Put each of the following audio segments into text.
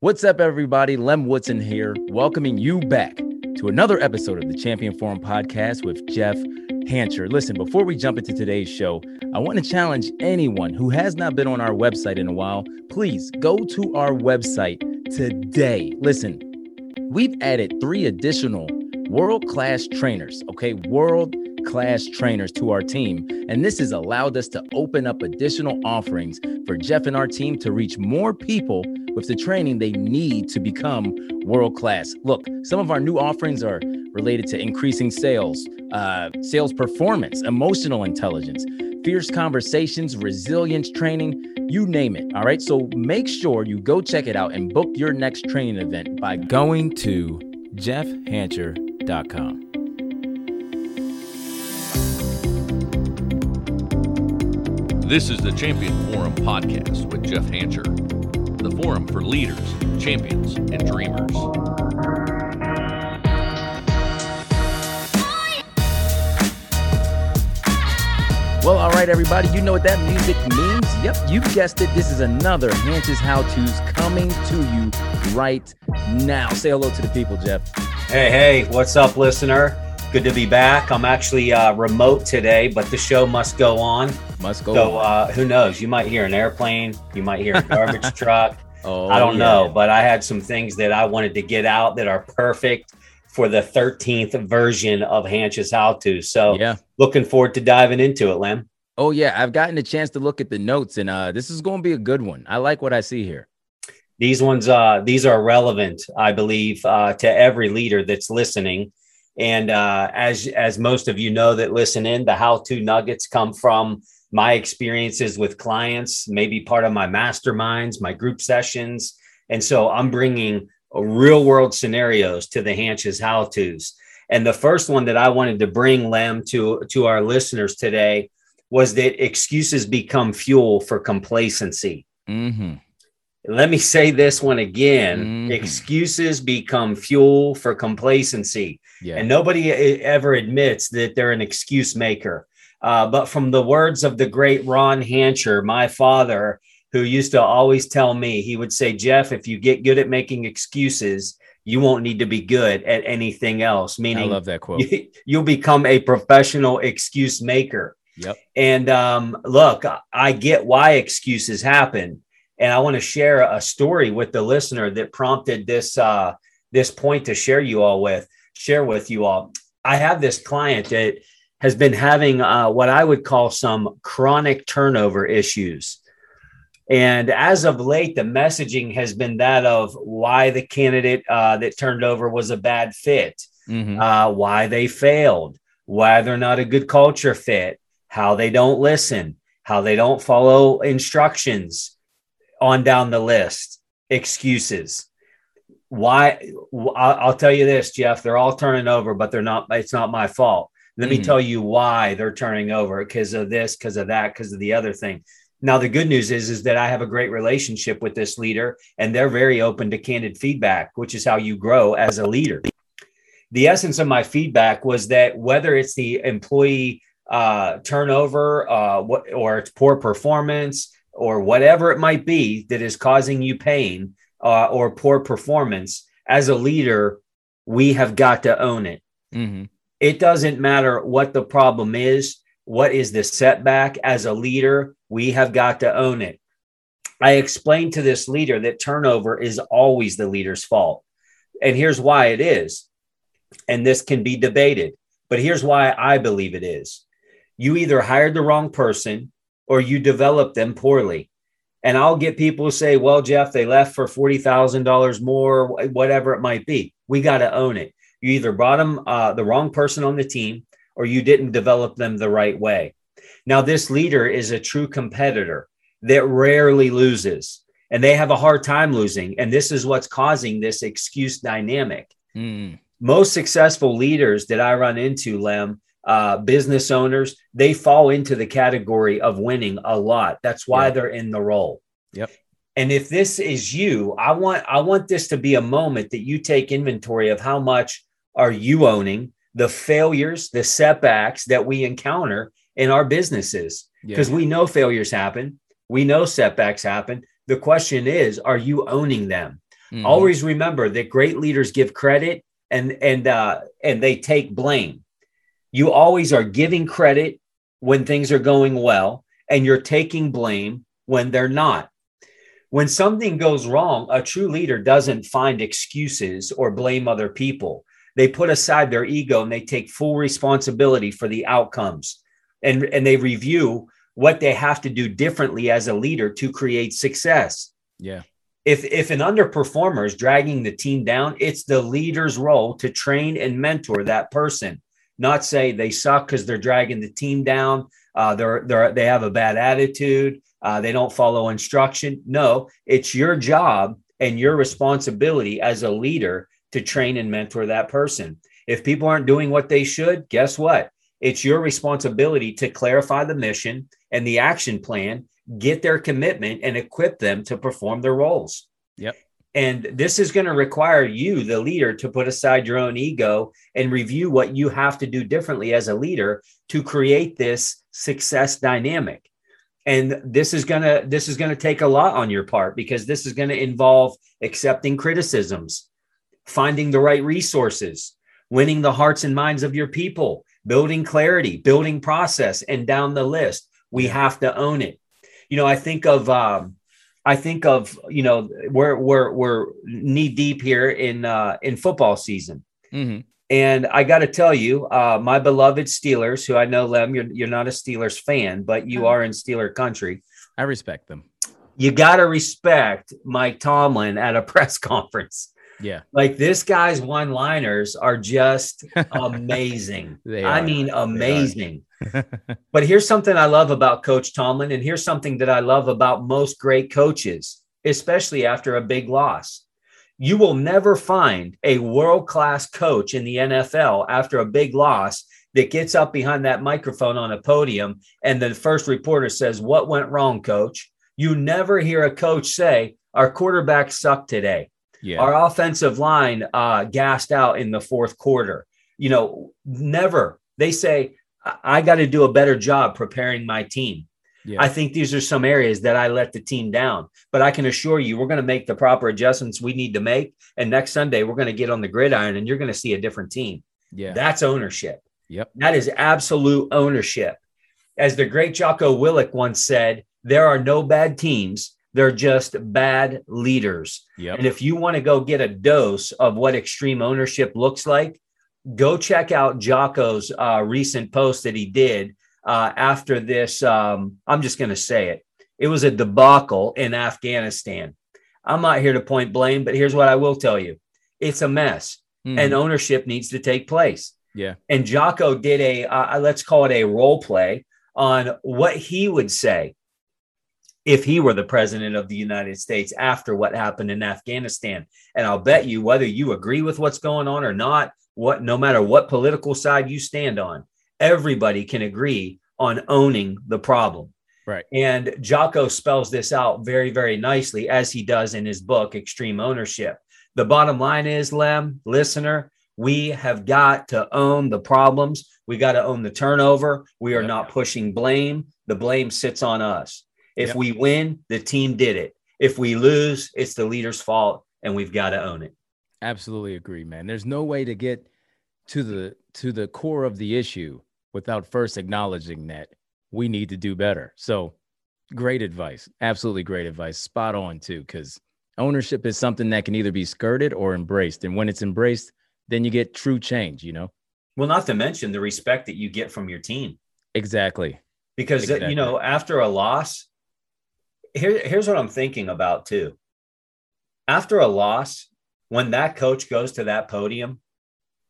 What's up, everybody? Lem Woodson mm-hmm. here, welcoming you back to another episode of the Champion Forum podcast with Jeff Hancher. Listen, before we jump into today's show, I want to challenge anyone who has not been on our website in a while. Please go to our website today. Listen, we've added three additional world class trainers, okay? World class trainers to our team. And this has allowed us to open up additional offerings for Jeff and our team to reach more people with the training they need to become world class. Look, some of our new offerings are related to increasing sales, uh, sales performance, emotional intelligence, fierce conversations, resilience training, you name it. All right. So make sure you go check it out and book your next training event by going to jeffhancher.com. This is the Champion Forum podcast with Jeff Hancher, the forum for leaders, champions, and dreamers. Well, all right, everybody, you know what that music means. Yep, you guessed it. This is another Hanch's How To's coming to you right now. Say hello to the people, Jeff. Hey, hey, what's up, listener? Good to be back. I'm actually uh, remote today, but the show must go on. Must go. So uh, who knows? You might hear an airplane. You might hear a garbage truck. Oh, I don't yeah. know, but I had some things that I wanted to get out that are perfect for the 13th version of Hanch's How To. So Yeah. looking forward to diving into it, Lem. Oh, yeah. I've gotten a chance to look at the notes, and uh, this is going to be a good one. I like what I see here. These ones, uh, these are relevant, I believe, uh, to every leader that's listening. And uh, as as most of you know that listen in, the how-to nuggets come from my experiences with clients, maybe part of my masterminds, my group sessions, and so I'm bringing real world scenarios to the Hanch's how-tos. And the first one that I wanted to bring, Lem, to to our listeners today was that excuses become fuel for complacency. Mm-hmm. Let me say this one again. Mhm. Excuses become fuel for complacency. Yeah. And nobody ever admits that they're an excuse maker. Uh, but from the words of the great Ron Hancher, my father, who used to always tell me, he would say, Jeff, if you get good at making excuses, you won't need to be good at anything else. meaning I love that quote. you, you'll become a professional excuse maker. Yep. And um, look, I get why excuses happen, and I want to share a story with the listener that prompted this uh, this point to share you all with share with you all. I have this client that has been having uh, what I would call some chronic turnover issues. And as of late, the messaging has been that of why the candidate uh, that turned over was a bad fit Mhm. uh, why they failed, why they're not a good culture fit, how they don't listen, how they don't follow instructions on down the list, excuses. Why? I'll tell you this, Jeff, they're all turning over, but they're not, it's not my fault. Let me Mhm. tell you why they're turning over because of this, because of that, because of the other thing. Now, the good news is, is that I have a great relationship with this leader and they're very open to candid feedback, which is how you grow as a leader the essence of my feedback was that whether it's the employee uh, turnover uh, what, or it's poor performance or whatever it might be that is causing you pain uh, or poor performance as a leader we have got to own it. Mhm. it doesn't matter what the problem is what is the setback as a leader we have got to own it. I explained to this leader that turnover is always the leader's fault. And here's why it is. And this can be debated but here's why i believe it is. You either hired the wrong person or you develop them poorly. And i'll get people who say well jeff they left for $40000 more whatever it might be. We got to own it. You either brought them uh, the wrong person on the team or you didn't develop them the right way. Now this leader is a true competitor that rarely loses and they have a hard time losing and this is what's causing this excuse dynamic. Mm. most successful leaders that I run into, Lem, uh, business owners, they fall into the category of winning a lot. That's why Yeah. they're in the role. Yep. And if this is you, I want I want this to be a moment that you take inventory of how much are you owning the failures, the setbacks that we encounter in our businesses Yeah. because we know failures happen, we know setbacks happen. The question is, are you owning them? Mm-hmm. Always remember that great leaders give credit and and uh, and they take blame. You always are giving credit when things are going well, and you're taking blame when they're not. When something goes wrong, a true leader doesn't find excuses or blame other people. They put aside their ego and they take full responsibility for the outcomes. And, and they review what they have to do differently as a leader to create success. Yeah. If if an underperformer is dragging the team down, it's the leader's role to train and mentor that person, not say they suck because they're dragging the team down. Uh, they're they're they have a bad attitude. Uh, they don't follow instruction. No, it's your job and your responsibility as a leader to train and mentor that person. If people aren't doing what they should, guess what? It's your responsibility to clarify the mission and the action plan, get their commitment, and equip them to perform their roles. Yep. And this is going to require you, the leader, to put aside your own ego and review what you have to do differently as a leader to create this success dynamic. And this is going to this is going to take a lot on your part because this is going to involve accepting criticisms finding the right resources winning the hearts and minds of your people building clarity building process and down the list we have to own it. You know i think of um, i think of you know we're we're we're knee deep here in uh in football season mm-hmm. And I got to tell you, uh, my beloved Steelers, who I know, Lem, you're, you're not a Steelers fan, but you are in Steeler country. I respect them. You got to respect Mike Tomlin at a press conference. Yeah. Like this guy's one liners are just amazing. I mean, amazing. but here's something I love about Coach Tomlin, and here's something that I love about most great coaches, especially after a big loss you will never find a world class coach in the NFL after a big loss that gets up behind that microphone on a podium and the first reporter says, What went wrong, coach? You never hear a coach say, Our quarterback sucked today. Yeah. Our offensive line uh, gassed out in the fourth quarter. You know, never. They say, I, I got to do a better job preparing my team. Yeah. I think these are some areas that I let the team down, but I can assure you we're going to make the proper adjustments we need to make. And next Sunday, we're going to get on the gridiron and you're going to see a different team. Yeah. That's ownership. Yep. That is absolute ownership. As the great Jocko Willink once said, there are no bad teams. They're just bad leaders. Yep. And if you want to go get a dose of what extreme ownership looks like, go check out Jocko's uh, recent post that he did uh, after this. Um, I'm just going to say it. It was a debacle in Afghanistan. I'm not here to point blame, but here's what I will tell you it's a mess mm-hmm. and ownership needs to take place. Yeah. And Jocko did a, uh, let's call it a role play on what he would say if he were the president of the United States after what happened in Afghanistan. And I'll bet you, whether you agree with what's going on or not, what no matter what political side you stand on, everybody can agree on owning the problem. Right. And Jocko spells this out very, very nicely as he does in his book, Extreme Ownership. The bottom line is, Lem, listener, we have got to own the problems. We got to own the turnover. We are yep. not pushing blame. The blame sits on us. If yep. we win, the team did it. If we lose, it's the leader's fault, and we've got to own it. Absolutely agree, man. There's no way to get to the to the core of the issue without first acknowledging that we need to do better. So, great advice. Absolutely great advice. Spot on, too, because ownership is something that can either be skirted or embraced. And when it's embraced, then you get true change, you know? Well, not to mention the respect that you get from your team. Exactly. Because, exactly. you know, after a loss, here, here's what I'm thinking about, too. After a loss, when that coach goes to that podium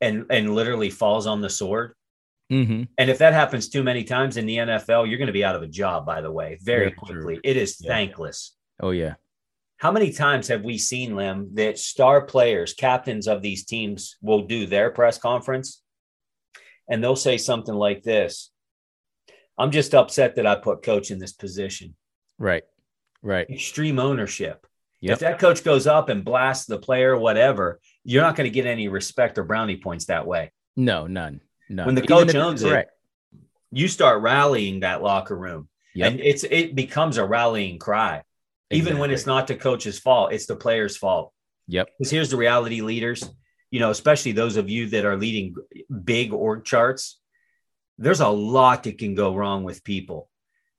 and, and literally falls on the sword, Mm-hmm. And if that happens too many times in the NFL, you're going to be out of a job, by the way, very, very quickly. True. It is yeah. thankless. Oh, yeah. How many times have we seen, Lem, that star players, captains of these teams will do their press conference and they'll say something like this I'm just upset that I put coach in this position. Right. Right. Extreme ownership. Yep. If that coach goes up and blasts the player, whatever, you're not going to get any respect or brownie points that way. No, none. No. When the coach owns it, you start rallying that locker room. Yep. And it's it becomes a rallying cry. Exactly. Even when it's not the coach's fault, it's the player's fault. Yep. Because here's the reality, leaders, you know, especially those of you that are leading big org charts, there's a lot that can go wrong with people.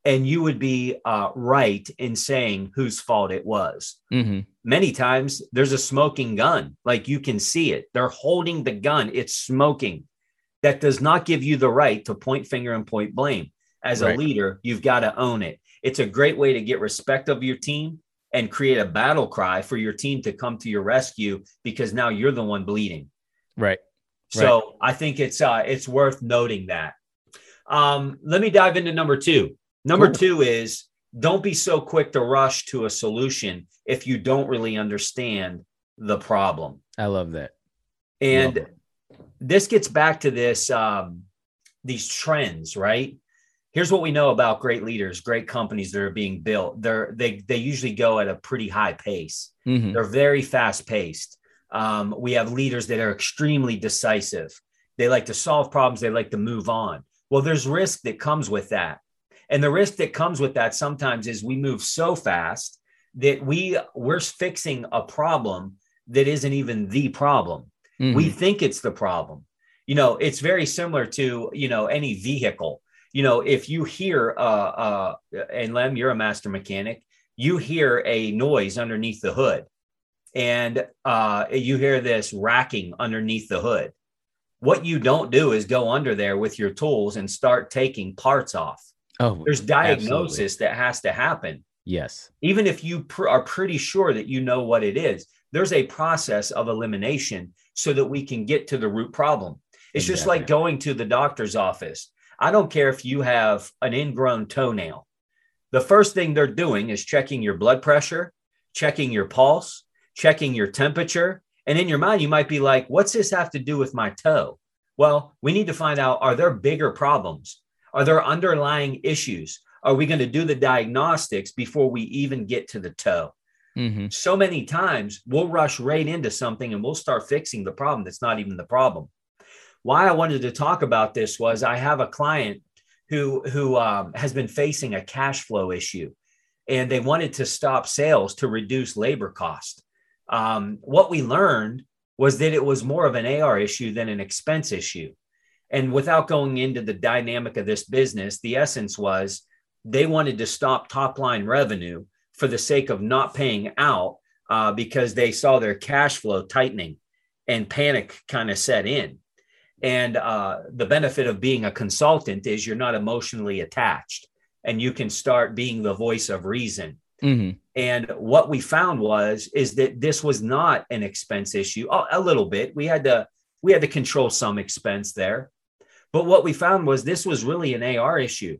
And you would be uh, right in saying whose fault it was. Mm-hmm. Many times there's a smoking gun, like you can see it. They're holding the gun, it's smoking. That does not give you the right to point finger and point blame. As Right. a leader, you've got to own it. It's a great way to get respect of your team and create a battle cry for your team to come to your rescue because now you're the one bleeding. Right. So I think it's uh it's worth noting that. Um, let me dive into number two. Number Cool. two is don't be so quick to rush to a solution if you don't really understand the problem. I love that. And Love this gets back to this um, these trends, right? Here's what we know about great leaders, great companies that are being built. They're they they usually go at a pretty high pace. Mhm. They're very fast paced. Um, we have leaders that are extremely decisive. They like to solve problems. They like to move on. Well, there's risk that comes with that. And the risk that comes with that sometimes is we move so fast that we we're fixing a problem that isn't even the problem. Mhm. We think it's the problem. You know, it's very similar to, you know, any vehicle. You know, if you hear uh uh and Lem, you're a master mechanic, you hear a noise underneath the hood and uh, you hear this racking underneath the hood. What you don't do is go under there with your tools and start taking parts off. Oh, There's diagnosis that has to happen. yes. Even if you pr- are pretty sure that you know what it is, there's a process of elimination so that we can get to the root problem. It's just like going to the doctor's office. I don't care if you have an ingrown toenail. The first thing they're doing is checking your blood pressure, checking your pulse, checking your temperature. And in your mind, you might be like, what's this have to do with my toe? Well, we need to find out are there bigger problems? Are there underlying issues? Are we going to do the diagnostics before we even get to the toe? hmm So many times we'll rush right into something and we'll start fixing the problem that's not even the problem. Why I wanted to talk about this was I have a client who who um, has been facing a cash flow issue, and they wanted to stop sales to reduce labor cost. Um, what we learned was that it was more of an AR issue than an expense issue. And without going into the dynamic of this business, the essence was they wanted to stop top line revenue for the sake of not paying out uh, because they saw their cash flow tightening and panic kind of set in. And uh, the benefit of being a consultant is you're not emotionally attached and you can start being the voice of reason. hmm And what we found was is that this was not an expense issue. A, a little bit. We had to we had to control some expense there. But what we found was this was really an AR issue.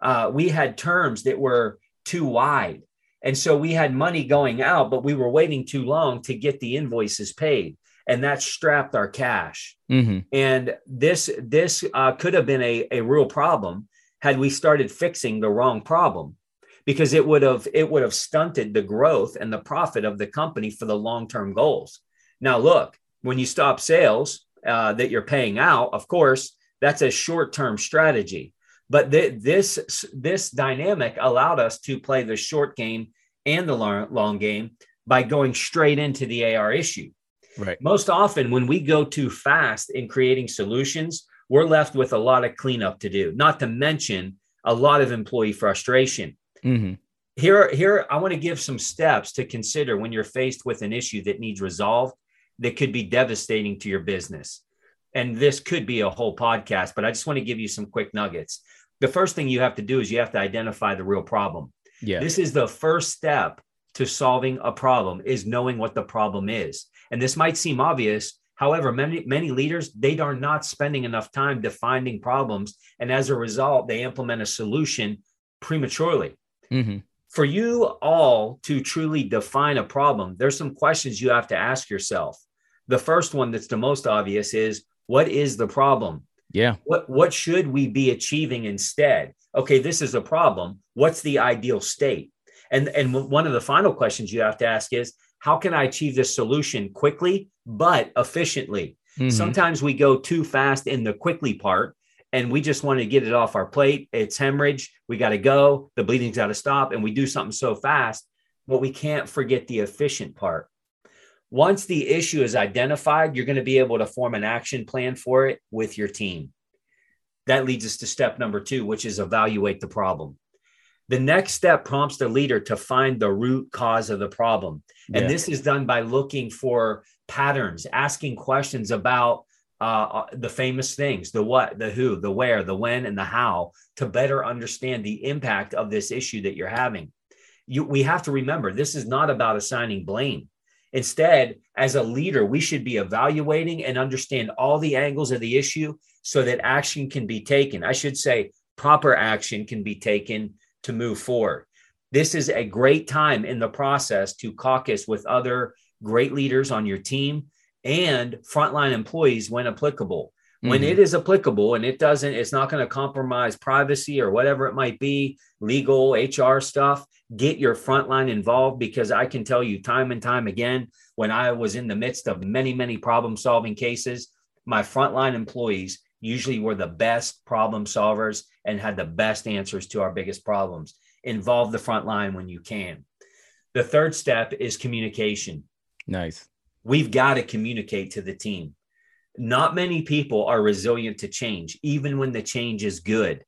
Uh, we had terms that were too wide. And so we had money going out, but we were waiting too long to get the invoices paid. And that strapped our cash. hmm And this this uh, could have been a, a real problem had we started fixing the wrong problem, because it would have it would have stunted the growth and the profit of the company for the long term goals. Now, look, when you stop sales uh, that you're paying out, of course, that's a short term strategy. But th- this this dynamic allowed us to play the short game and the long, long game by going straight into the AR issue Right. most often when we go too fast in creating solutions we're left with a lot of cleanup to do not to mention a lot of employee frustration hmm here here i want to give some steps to consider when you're faced with an issue that needs resolved that could be devastating to your business and this could be a whole podcast but i just want to give you some quick nuggets the first thing you have to do is you have to identify the real problem Yeah. this is the first step to solving a problem is knowing what the problem is. And this might seem obvious. However, many, many leaders, they are not spending enough time defining problems. And as a result, they implement a solution prematurely. hmm For you all to truly define a problem, there's some questions you have to ask yourself. The first one that's the most obvious is what is the problem? Yeah. what what should we be achieving instead? Okay this is a problem. What's the ideal state? And and one of the final questions you have to ask is how can i achieve this solution quickly but efficiently? Mhm. sometimes we go too fast in the quickly part and we just want to get it off our plate. It's hemorrhage. We got to go. The bleeding's got to stop and we do something so fast but we can't forget the efficient part Once the issue is identified, you're going to be able to form an action plan for it with your team. That leads us to step number two, which is evaluate the problem. The next step prompts the leader to find the root cause of the problem. And Yeah. this is done by looking for patterns, asking questions about uh, the famous things the what, the who, the where, the when, and the how to better understand the impact of this issue that you're having. You, we have to remember this is not about assigning blame. Instead, as a leader, we should be evaluating and understand all the angles of the issue so that action can be taken. I should say, proper action can be taken to move forward. This is a great time in the process to caucus with other great leaders on your team and frontline employees when applicable. When Mhm. it is applicable and it doesn't, it's not going to compromise privacy or whatever it might be, legal, HR stuff, get your frontline involved because I can tell you time and time again, when I was in the midst of many, many problem solving cases, my frontline employees usually were the best problem solvers and had the best answers to our biggest problems. Involve the frontline when you can. The third step is communication. nice. We've got to communicate to the team. Not many people are resilient to change, even when the change is good.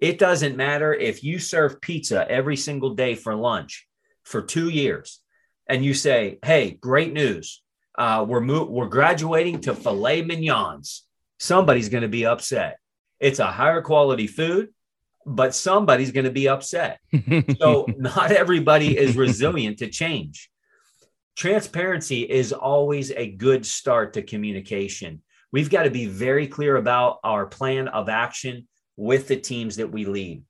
It doesn't matter if you serve pizza every single day for lunch for two years and you say, Hey, great news. Uh, we're, mo- we're graduating to filet mignons. Somebody's going to be upset. It's a higher quality food, but somebody's going to be upset. So not everybody is resilient to change. Transparency is always a good start to communication. We've got to be very clear about our plan of action with the teams that we lead.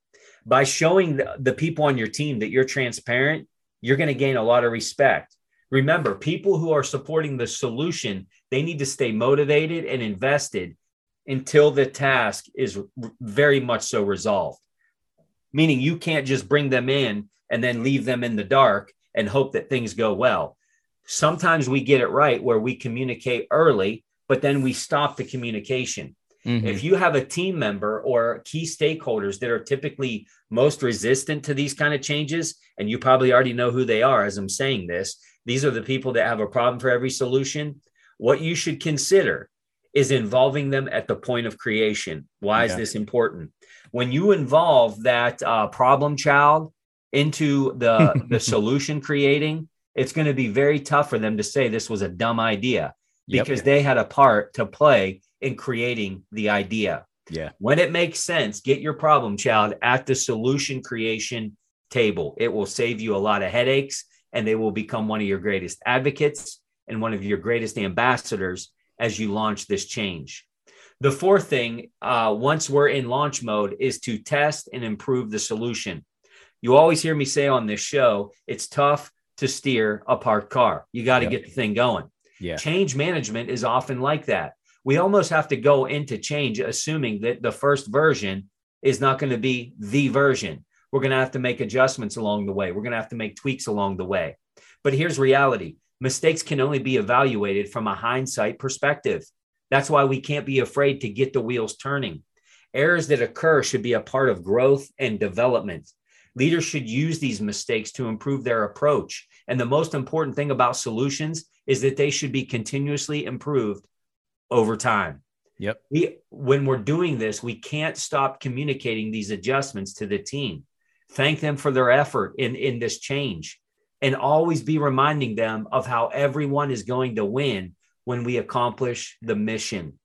By showing the, people on your team that you're transparent, you're going to gain a lot of respect. Remember, people who are supporting the solution, they need to stay motivated and invested until the task is very much so resolved. Meaning you can't just bring them in and then leave them in the dark and hope that things go well. Sometimes we get it right where we communicate early, but then we stop the communication. Mhm. If you have a team member or key stakeholders that are typically most resistant to these kind of changes, and you probably already know who they are as I'm saying this, these are the people that have a problem for every solution. What you should consider is involving them at the point of creation. Why is this important? When you involve that uh, problem child into the, the solution creating, it's going to be very tough for them to say this was a dumb idea Yep. because they had a part to play in creating the idea. Yeah. When it makes sense, get your problem child at the solution creation table. It will save you a lot of headaches and they will become one of your greatest advocates and one of your greatest ambassadors as you launch this change. The fourth thing, uh, once we're in launch mode, is to test and improve the solution. You always hear me say on this show, it's tough to steer a parked car. You got to Yep. get the thing going. Yeah. Change management is often like that. We almost have to go into change assuming that the first version is not going to be the version. We're going to have to make adjustments along the way. We're going to have to make tweaks along the way. But here's reality mistakes can only be evaluated from a hindsight perspective. That's why we can't be afraid to get the wheels turning. Errors that occur should be a part of growth and development. Leaders should use these mistakes to improve their approach. And the most important thing about solutions is that they should be continuously improved over time. Yep. We, when we're doing this, we can't stop communicating these adjustments to the team. Thank them for their effort in, in this change and always be reminding them of how everyone is going to win when we accomplish the mission.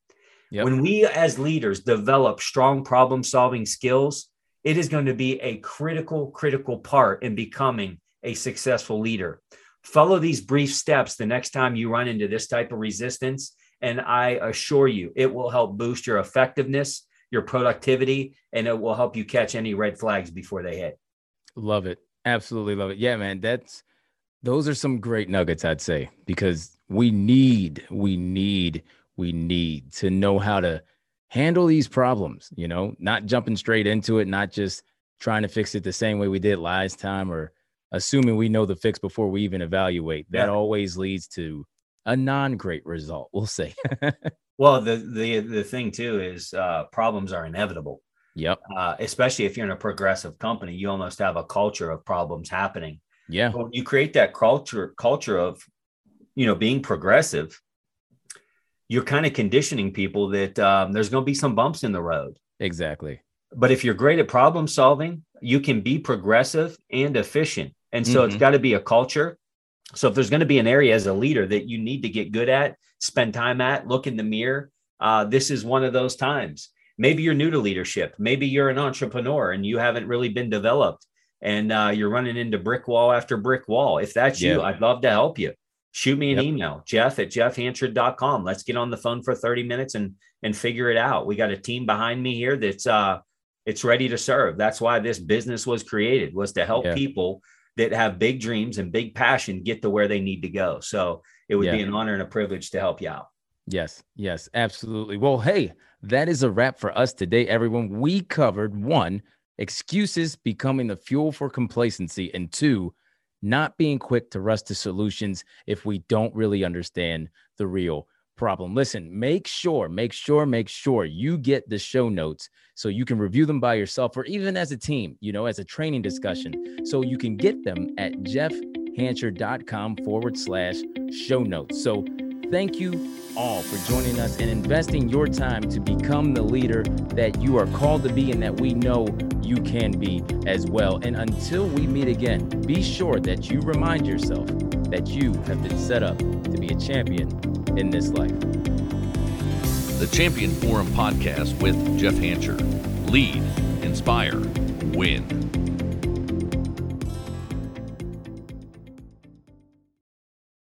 Yep. When we as leaders develop strong problem solving skills, it is going to be a critical, critical part in becoming a successful leader. Follow these brief steps the next time you run into this type of resistance. And I assure you, it will help boost your effectiveness, your productivity, and it will help you catch any red flags before they hit. Love it. Absolutely love it. Yeah, man. That's those are some great nuggets, I'd say, because we need, we need, we need to know how to handle these problems, you know, not jumping straight into it, not just trying to fix it the same way we did last time or assuming we know the fix before we even evaluate. That Yeah. always leads to a non-great result, we'll say. Well, the the the thing too is uh, problems are inevitable, yep. uh, especially if you're in a progressive company. You almost have a culture of problems happening. Yeah. But when you create that culture culture of you know, being progressive, you're kind of conditioning people that um, there's going to be some bumps in the road. Exactly. But if you're great at problem solving, you can be progressive and efficient. And so mm-hmm. it's got to be a culture. So if there's going to be an area as a leader that you need to get good at, spend time at, look in the mirror, uh, this is one of those times. Maybe you're new to leadership. Maybe you're an entrepreneur and you haven't really been developed and uh, you're running into brick wall after brick wall. If that's yeah. you, I'd love to help you. Shoot me an yep. email, jeff at jeffhancher.com. Let's get on the phone for 30 minutes and and figure it out. We got a team behind me here that's uh it's ready to serve. That's why this business was created was to help yeah. people that have big dreams and big passion get to where they need to go. So it would yeah. be an honor and a privilege to help you out. Yes, yes, absolutely. Well, hey, that is a wrap for us today, everyone. We covered one, excuses becoming the fuel for complacency, and two, not being quick to rush to solutions if we don't really understand the real problem. Listen, make sure, make sure, make sure you get the show notes so you can review them by yourself or even as a team, you know, as a training discussion. So you can get them at jeffhancher.com forward slash show notes. So Thank you all for joining us and investing your time to become the leader that you are called to be and that we know you can be as well. And until we meet again, be sure that you remind yourself that you have been set up to be a champion in this life. The Champion Forum podcast with Jeff Hancher. Lead, inspire, win.